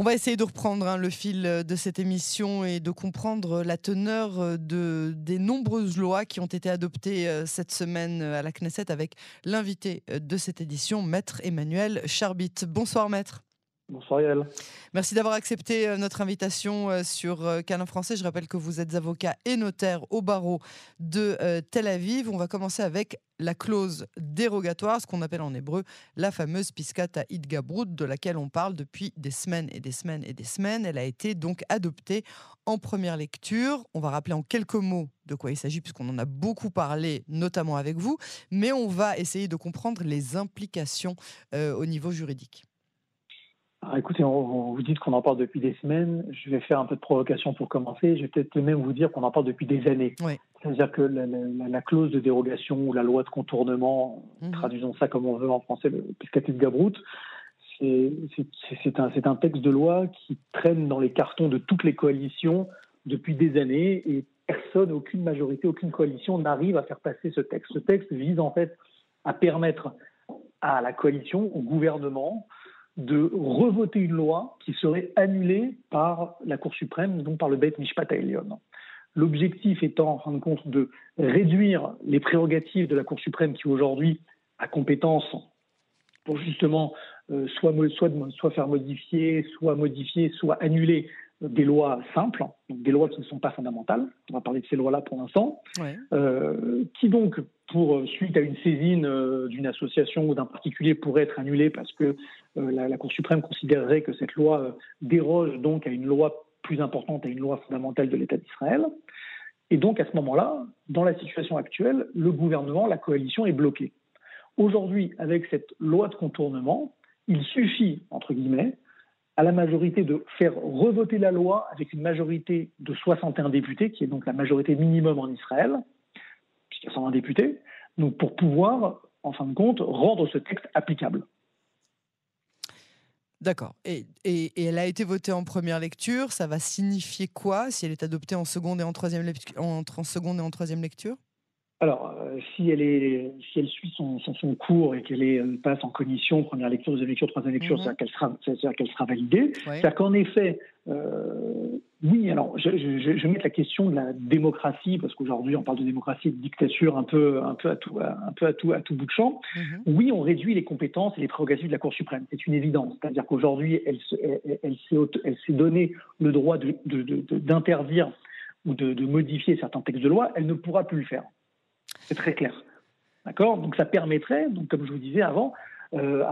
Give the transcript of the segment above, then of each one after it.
On va essayer de reprendre hein, le fil de cette émission et de comprendre la teneur de, des nombreuses lois qui ont été adoptées cette semaine à la Knesset avec l'invité de cette édition, Maître Emmanuel Charbit. Bonsoir Maître. Bonsoir Yael. Merci d'avoir accepté euh, notre invitation euh, sur euh, Canin Français. Je rappelle que vous êtes avocat et notaire au barreau de Tel Aviv. On va commencer avec la clause dérogatoire, ce qu'on appelle en hébreu la fameuse Piscata Idgabrut, de laquelle on parle depuis des semaines et des semaines et des semaines. Elle a été donc adoptée en première lecture. On va rappeler en quelques mots de quoi il s'agit, puisqu'on en a beaucoup parlé, notamment avec vous, mais on va essayer de comprendre les implications au niveau juridique. Alors écoutez, on, vous dites qu'on en parle depuis des semaines. Je vais faire un peu de provocation pour commencer. Je vais peut-être même vous dire qu'on en parle depuis des années. C'est-à-dire que la, clause de dérogation ou la loi de contournement, mhm. traduisons ça comme on veut en français, le Piscatif Gabrout, c'est un, un texte de loi qui traîne dans les cartons de toutes les coalitions depuis des années et personne, aucune majorité, aucune coalition n'arrive à faire passer ce texte. Ce texte vise en fait à permettre à la coalition, au gouvernement, de revoter une loi qui serait annulée par la Cour suprême, donc par le Beit Mishpat. L'objectif étant, en fin de compte, de réduire les prérogatives de la Cour suprême qui aujourd'hui a compétence pour justement euh, soit, soit, soit, faire modifier, soit modifier, soit annuler des lois simples, donc des lois qui ne sont pas fondamentales. On va parler de ces lois-là pour l'instant, euh, qui donc, pour suite à une saisine euh, d'une association ou d'un particulier, pourrait être annulée parce que euh, la, Cour suprême considérerait que cette loi déroge donc à une loi plus importante, à une loi fondamentale de l'État d'Israël. Et donc à ce moment-là, dans la situation actuelle, le gouvernement, la coalition est bloquée. Aujourd'hui, avec cette loi de contournement, il suffit, entre guillemets, à la majorité de faire revoter la loi avec une majorité de 61 députés, qui est donc la majorité minimum en Israël, puisqu'il y a 120 députés, donc pour pouvoir, en fin de compte, rendre ce texte applicable. D'accord. Et, elle a été votée en première lecture. Ça va signifier quoi si elle est adoptée en seconde et en troisième, en seconde et en troisième lecture? Alors, euh, si elle est, si elle suit son, son, cours et qu'elle est euh, passe en commission, première lecture, deuxième lecture, troisième lecture, mhm. c'est-à-dire qu'elle sera, c'est-à-dire qu'elle sera validée. C'est-à-dire qu'en effet, euh, oui. Alors, je, je, je, mets la question de la démocratie parce qu'aujourd'hui, on parle de démocratie et de dictature un peu, un peu à tout, un peu à tout, à tout bout de champ. Mhm. Oui, on réduit les compétences et les prérogatives de la Cour suprême. C'est une évidence. C'est-à-dire qu'aujourd'hui, elle, s'est, elle donné le droit de, de, de, d'interdire ou de, de modifier certains textes de loi. Elle ne pourra plus le faire. C'est très clair. D'accord? Donc ça permettrait, donc, comme je vous disais avant, euh,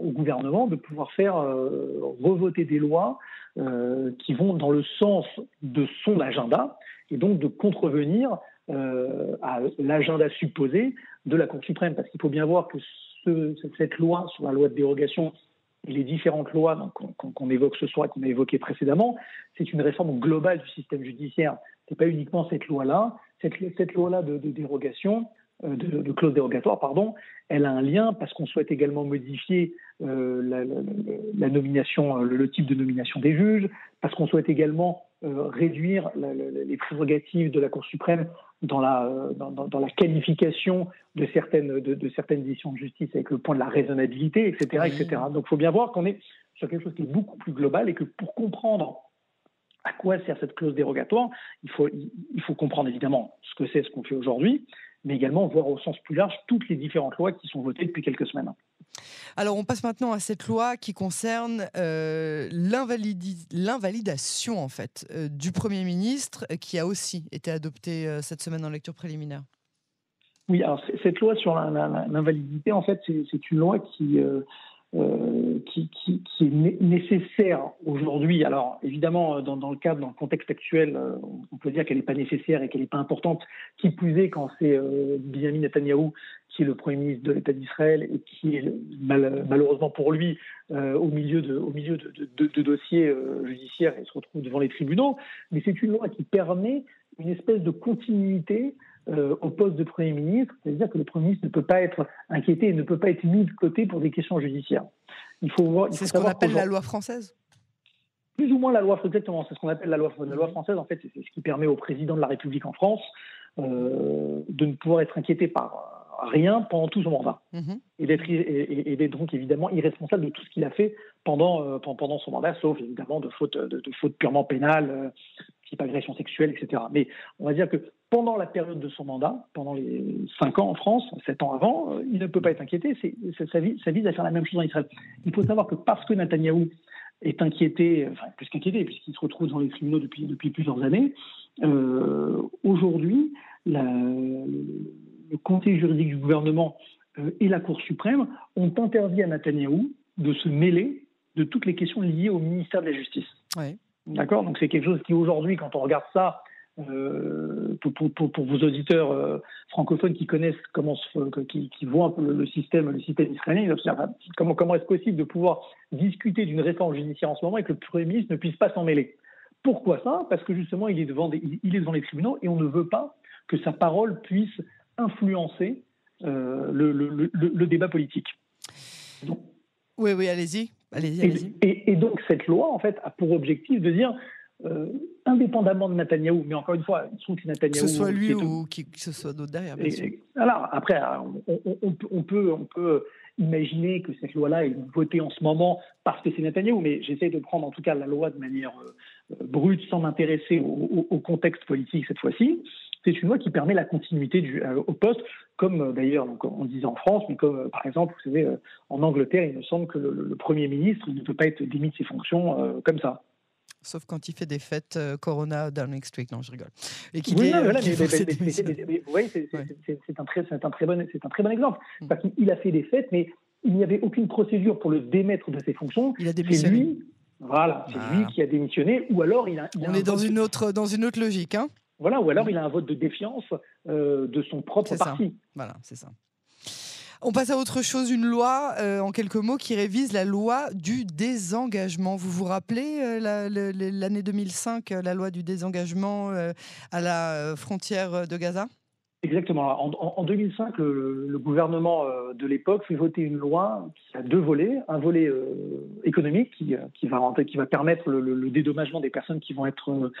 au gouvernement de pouvoir faire euh, revoter des lois euh, qui vont dans le sens de son agenda et donc de contrevenir à l'agenda supposé de la Cour suprême. Parce qu'il faut bien voir que cette loi sur la loi de dérogation et les différentes lois qu'on évoque ce soir et qu'on a évoquées précédemment, c'est une réforme globale du système judiciaire. Ce n'est pas uniquement cette loi-là, cette, loi-là de, dérogation, euh, de, clause dérogatoire, pardon, elle a un lien parce qu'on souhaite également modifier euh, la, nomination, euh, le, type de nomination des juges, parce qu'on souhaite également réduire les prérogatives de la Cour suprême dans la, dans, la qualification de certaines, de, certaines décisions de justice avec le point de la raisonnabilité, etc. etc. Donc il faut bien voir qu'on est sur quelque chose qui est beaucoup plus global et que pour comprendre à quoi sert cette clause dérogatoire il faut, il faut comprendre évidemment ce que c'est, ce qu'on fait aujourd'hui, mais également voir au sens plus large toutes les différentes lois qui sont votées depuis quelques semaines. Alors on passe maintenant à cette loi qui concerne euh, l'invalidation en fait euh, du Premier ministre qui a aussi été adoptée euh, cette semaine en lecture préliminaire. Oui, alors cette loi sur l'invalidité, en fait, c'est une loi qui, euh, qui, est nécessaire aujourd'hui. Alors évidemment, dans, dans, le cadre, dans le contexte actuel, euh, on peut dire qu'elle n'est pas nécessaire et qu'elle n'est pas importante. Qui plus est quand c'est euh, Benjamin Netanyahou qui est le premier ministre de l'État d'Israël et qui est malheureusement pour lui euh, au milieu de, de dossiers judiciaires et se retrouve devant les tribunaux. Mais c'est une loi qui permet une espèce de continuité euh, au poste de Premier ministre, c'est-à-dire que le Premier ministre ne peut pas être inquiété et ne peut pas être mis de côté pour des questions judiciaires. Il faut C'est ce qu'on appelle la loi française? Plus ou moins la loi, exactement, c'est ce qu'on appelle la loi, la loi française. En fait, c'est ce qui permet au président de la République en France euh, de ne pouvoir être inquiété par rien pendant tout son mandat. Mm-hmm. Et d'être donc évidemment irresponsable de tout ce qu'il a fait pendant, pendant son mandat, sauf évidemment de fautes de, de purement pénales, type agression sexuelle, etc. Mais on va dire que pendant la période de son mandat, pendant les 5 ans en France, 7 ans avant, euh, il ne peut pas être inquiété. ça, vise, à faire la même chose en Israël. Il faut savoir que parce que Netanyahou est inquiété, enfin plus qu'inquiété, puisqu'il se retrouve dans les tribunaux depuis, depuis plusieurs années, euh, aujourd'hui, le conseil juridique du gouvernement euh, et la Cour suprême ont interdit à Netanyahou de se mêler de toutes les questions liées au ministère de la Justice. D'accord? Donc c'est quelque chose qui aujourd'hui, quand on regarde ça, euh, pour, vos auditeurs euh, francophones qui connaissent comment, qui, voient un peu le, système, le système israélien, comment, comment est-ce possible de pouvoir discuter d'une réforme judiciaire en ce moment et que le Premier ministre ne puisse pas s'en mêler? Pourquoi ça? Parce que justement, il est, devant il est devant les tribunaux et on ne veut pas que sa parole puisse influencer euh, le, débat politique. oui, oui, allez-y. et, donc cette loi, en fait, a pour objectif de dire euh, indépendamment de Netanyahou, mais encore une fois, il trouve que Netanyahou. Que ce soit lui ou qui, que ce soit d'autres derrière. alors, après, on, peut, on peut imaginer que cette loi-là est votée en ce moment parce que c'est Netanyahou, mais j'essaie de prendre en tout cas la loi de manière euh, brute sans m'intéresser au, contexte politique cette fois-ci. C'est une loi qui permet la continuité du, euh, au poste, comme d'ailleurs on disait en France, mais comme par exemple, vous savez, en Angleterre, il me semble que le, le Premier ministre ne peut pas être démis de ses fonctions comme ça sauf quand il fait des fêtes euh, Corona Downing Street. Non, je rigole. Et qui oui, c'est un, très, un, très bon, un très bon exemple. Mm. Parce qu'il a fait des fêtes, mais il n'y avait aucune procédure pour le démettre de ses fonctions. Il a démissionné. Lui, voilà, c'est lui ah. qui a démissionné, ou alors il a. On est dans une, autre, dans une autre logique, hein Voilà, ou alors mm. il a un vote de défiance euh, de son propre parti. Voilà, c'est ça. On passe à autre chose, une loi, euh, en quelques mots, qui révise la loi du désengagement. Vous vous rappelez euh, l'année 2005, euh, la loi du désengagement à la frontière de Gaza? Exactement. En, 2005, le, gouvernement de l'époque fait voter une loi qui a deux volets. Un volet économique qui, va, permettre le, dédommagement des personnes qui vont être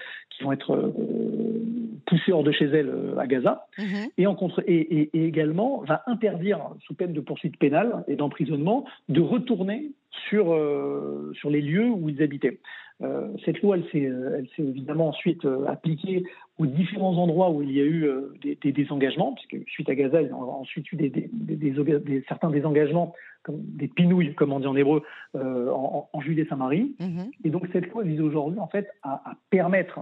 poussée hors de chez elle euh, à Gaza, mhm. et, en contre, et, également va interdire, sous peine de poursuite pénale et d'emprisonnement, de retourner sur, euh, sur les lieux où ils habitaient. Euh, cette loi, elle s'est, évidemment ensuite appliquée aux différents endroits où il y a eu des, désengagements, puisque suite à Gaza, il y a ensuite eu des, des, certains désengagements, comme des pinouilles, comme on dit en hébreu, en, en, Judée-Samarie. Mhm. Et donc cette loi vise aujourd'hui en fait à, à permettre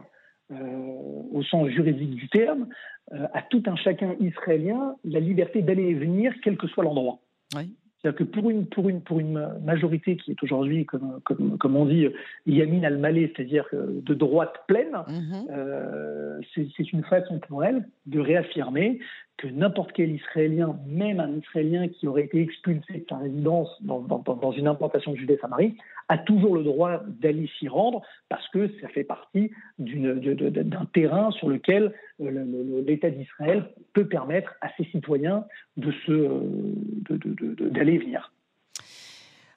au sens juridique du terme, euh, à tout un chacun israélien la liberté d'aller et venir, quel que soit l'endroit. C'est-à-dire que pour une, pour, une, pour une majorité qui est aujourd'hui, comme, comme, comme, on dit, Yamin al-Malé, c'est-à-dire de droite pleine, mhm. euh, c'est une façon pour elle de réaffirmer que n'importe quel Israélien, même un Israélien qui aurait été expulsé de sa résidence dans, une implantation de Judée-Samarie, a toujours le droit d'aller s'y rendre parce que ça fait partie d'un terrain sur lequel euh, l'État d'Israël peut permettre à ses citoyens d'aller et venir.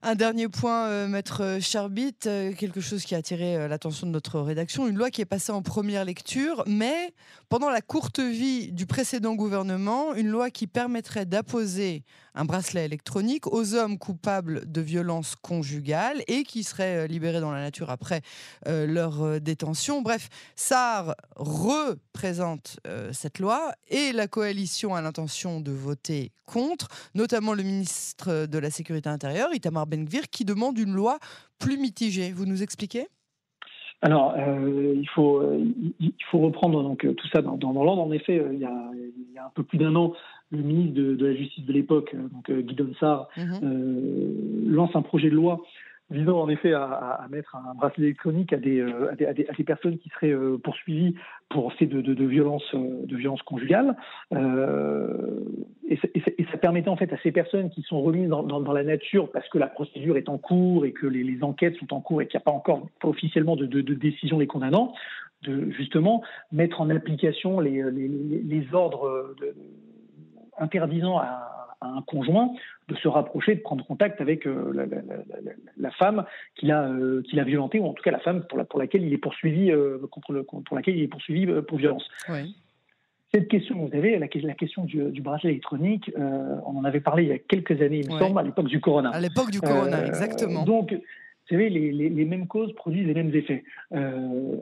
Un dernier point, euh, Maître Charbit, euh, quelque chose qui a attiré euh, l'attention de notre rédaction, une loi qui est passée en première lecture, mais pendant la courte vie du précédent gouvernement, une loi qui permettrait d'apposer un bracelet électronique aux hommes coupables de violences conjugales et qui seraient libérés dans la nature après leur détention. Bref, SAR représente cette loi et la coalition a l'intention de voter contre, notamment le ministre de la Sécurité intérieure, Itamar Ben-Gvir, qui demande une loi plus mitigée. Vous nous expliquez? Alors, euh, il, faut, il faut reprendre donc, tout ça dans, dans, l'ordre. En effet, euh, il, y a, un peu plus d'un an, le ministre de, la Justice de l'époque, euh, donc Guy Donsard, mhm. lance un projet de loi visant en effet à, mettre un bracelet électronique à des, euh, à des, personnes qui seraient euh, poursuivies pour fait de, de, de violences euh, de violence conjugales. et, ça permettait en fait à ces personnes qui sont remises dans, dans, la nature parce que la procédure est en cours et que les, les enquêtes sont en cours et qu'il n'y a pas encore officiellement de, de, décision les condamnant, de justement mettre en application les, les, les ordres interdisant à un conjoint de se rapprocher, de prendre contact avec euh, la, femme qu'il a, euh, qu'il a violentée, ou en tout cas la femme pour, la, pour laquelle il est poursuivi, euh, contre le, pour laquelle il est poursuivi pour violence. cette question, vous savez, la, la question du, bracelet électronique, on en avait parlé il y a quelques années, il me semble, à l'époque du corona. À l'époque du corona, exactement. Donc, vous savez, les, les, mêmes causes produisent les mêmes effets.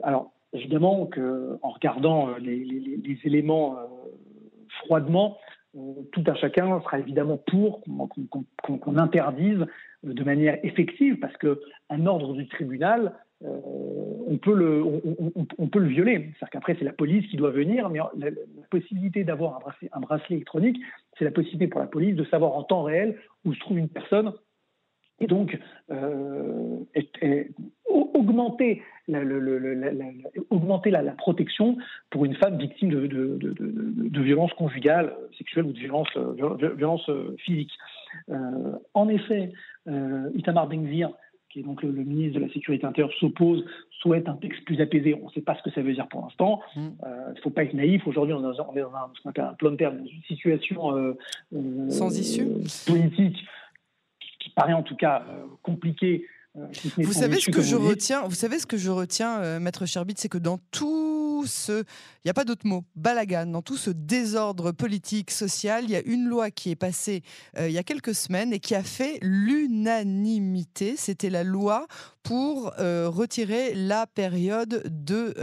alors, évidemment, que, en regardant les, les éléments froidement, tout un chacun sera évidemment pour qu'on interdise de manière effective, parce qu'un ordre du tribunal, euh, on, peut le, on, peut le violer. C'est-à-dire qu'après, c'est la police qui doit venir, mais la, possibilité d'avoir un bracelet électronique, c'est la possibilité pour la police de savoir en temps réel où se trouve une personne et donc euh, augmenter, la, augmenter la, protection pour une femme victime de, de, de, de violences conjugales, sexuelles ou de violences, violence physiques. Euh, en effet, euh, Itamar Ben-Gvir, qui est donc le, ministre de la Sécurité intérieure, s'oppose, souhaite un texte plus apaisé. On ne sait pas ce que ça veut dire pour l'instant. Mm. Euh, il ne faut pas être naïf. Aujourd'hui, on, est dans un, ce qu'on appelle un plan de terme, dans une situation sans issue politique qui, paraît en tout cas compliquée vous savez ce que je retiens Vous savez ce que je retiens, Maître Cherbit, c'est que dans tout ce, il n'y a pas d'autre mot, balagan, dans tout ce désordre politique, social, il y a une loi qui est passée euh, il y a quelques semaines et qui a fait l'unanimité. C'était la loi pour euh, retirer la période de,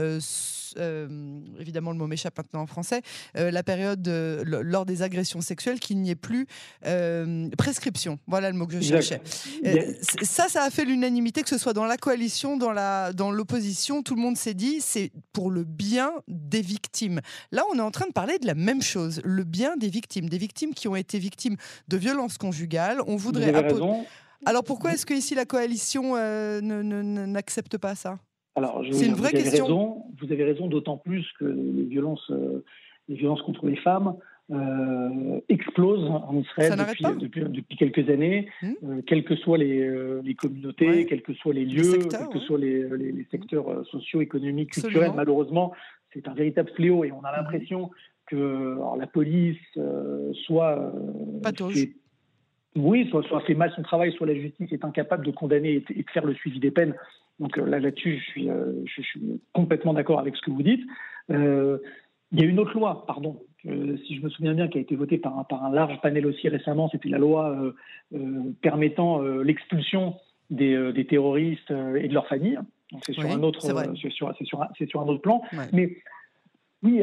euh, évidemment le mot m'échappe maintenant en français, la période lors des agressions sexuelles, qu'il n'y ait plus prescription. Voilà le mot que je cherchais. ça, ça a fait l'unanimité, que ce soit dans la coalition, dans la dans l'opposition, tout le monde s'est dit c'est pour le bien des victimes. Là, on est en train de parler de la même chose, le bien des victimes, des victimes qui ont été victimes de violences conjugales. On voudrait. Alors pourquoi est-ce que ici la coalition euh, n'accepte pas ça? Alors, c'est une vraie question. vous avez raison, d'autant plus que les violences, euh, les violences contre les femmes euh, explose en Israël depuis, depuis, quelques années, hmm. euh, quelles que soient les, euh, les communautés, quels que soient les lieux, quels que soient les, les, secteurs sociaux, économiques, culturels. Malheureusement, c'est un véritable fléau et on a hmm. l'impression que la police soit. oui, soit, soit, fait mal son travail, soit la justice est incapable de condamner et, de faire le suivi des peines. Donc là, là-dessus, je suis, je suis complètement d'accord avec ce que vous dites. il y a une autre loi, pardon, euh, si je me souviens bien, qui a été votée par un, par un large panel aussi récemment, c'était la loi euh, euh, permettant l'expulsion des, des, terroristes et de leurs familles. c'est sur, un autre, c'est sur, sur, sur, un autre plan. Mais oui,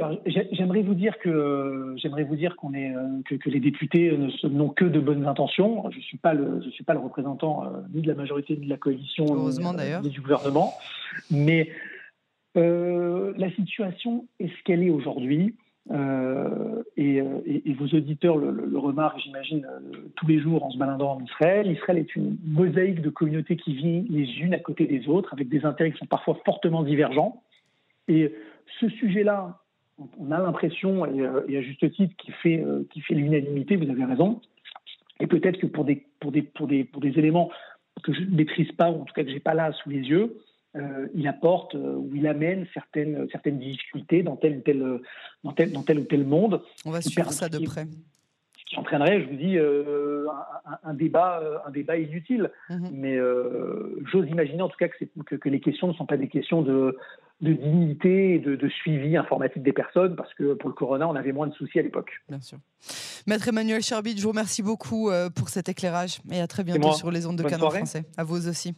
j'aimerais vous dire que j'aimerais vous dire qu'on est que, que, les députés n'ont que de bonnes intentions. Je suis pas le je suis pas le représentant ni de la majorité ni de la coalition ni, du gouvernement, mais la situation est ce qu'elle est aujourd'hui. Euh, euh, et, vos auditeurs le, remarquent, j'imagine, euh, tous les jours en se baladant en Israël. Israël est une mosaïque de communautés qui vivent les unes à côté des autres, avec des intérêts qui sont parfois fortement divergents. Et ce sujet-là, on a l'impression, et, à juste titre, qui fait, qui fait l'unanimité, vous avez raison. Et peut-être que pour des, pour, des, pour, des, pour des éléments que je ne maîtrise pas, ou en tout cas que je n'ai pas là sous les yeux, euh, il apporte euh, ou il amène certaines, certaines difficultés dans tel, ou tel, dans, tel, dans tel ou tel monde. On va suivre ça de près. Ce qui entraînerait, je vous dis, euh, un, débat, un débat inutile. Mhm. Mais j'ose imaginer en tout cas que, que, les questions ne sont pas des questions de, de dignité et de, de, suivi informatique des personnes, parce que pour le corona, on avait moins de soucis à l'époque. Bien sûr. Maître Emmanuel Charbit, je vous remercie beaucoup pour cet éclairage et à très bientôt sur les ondes de Canon français. À vous aussi.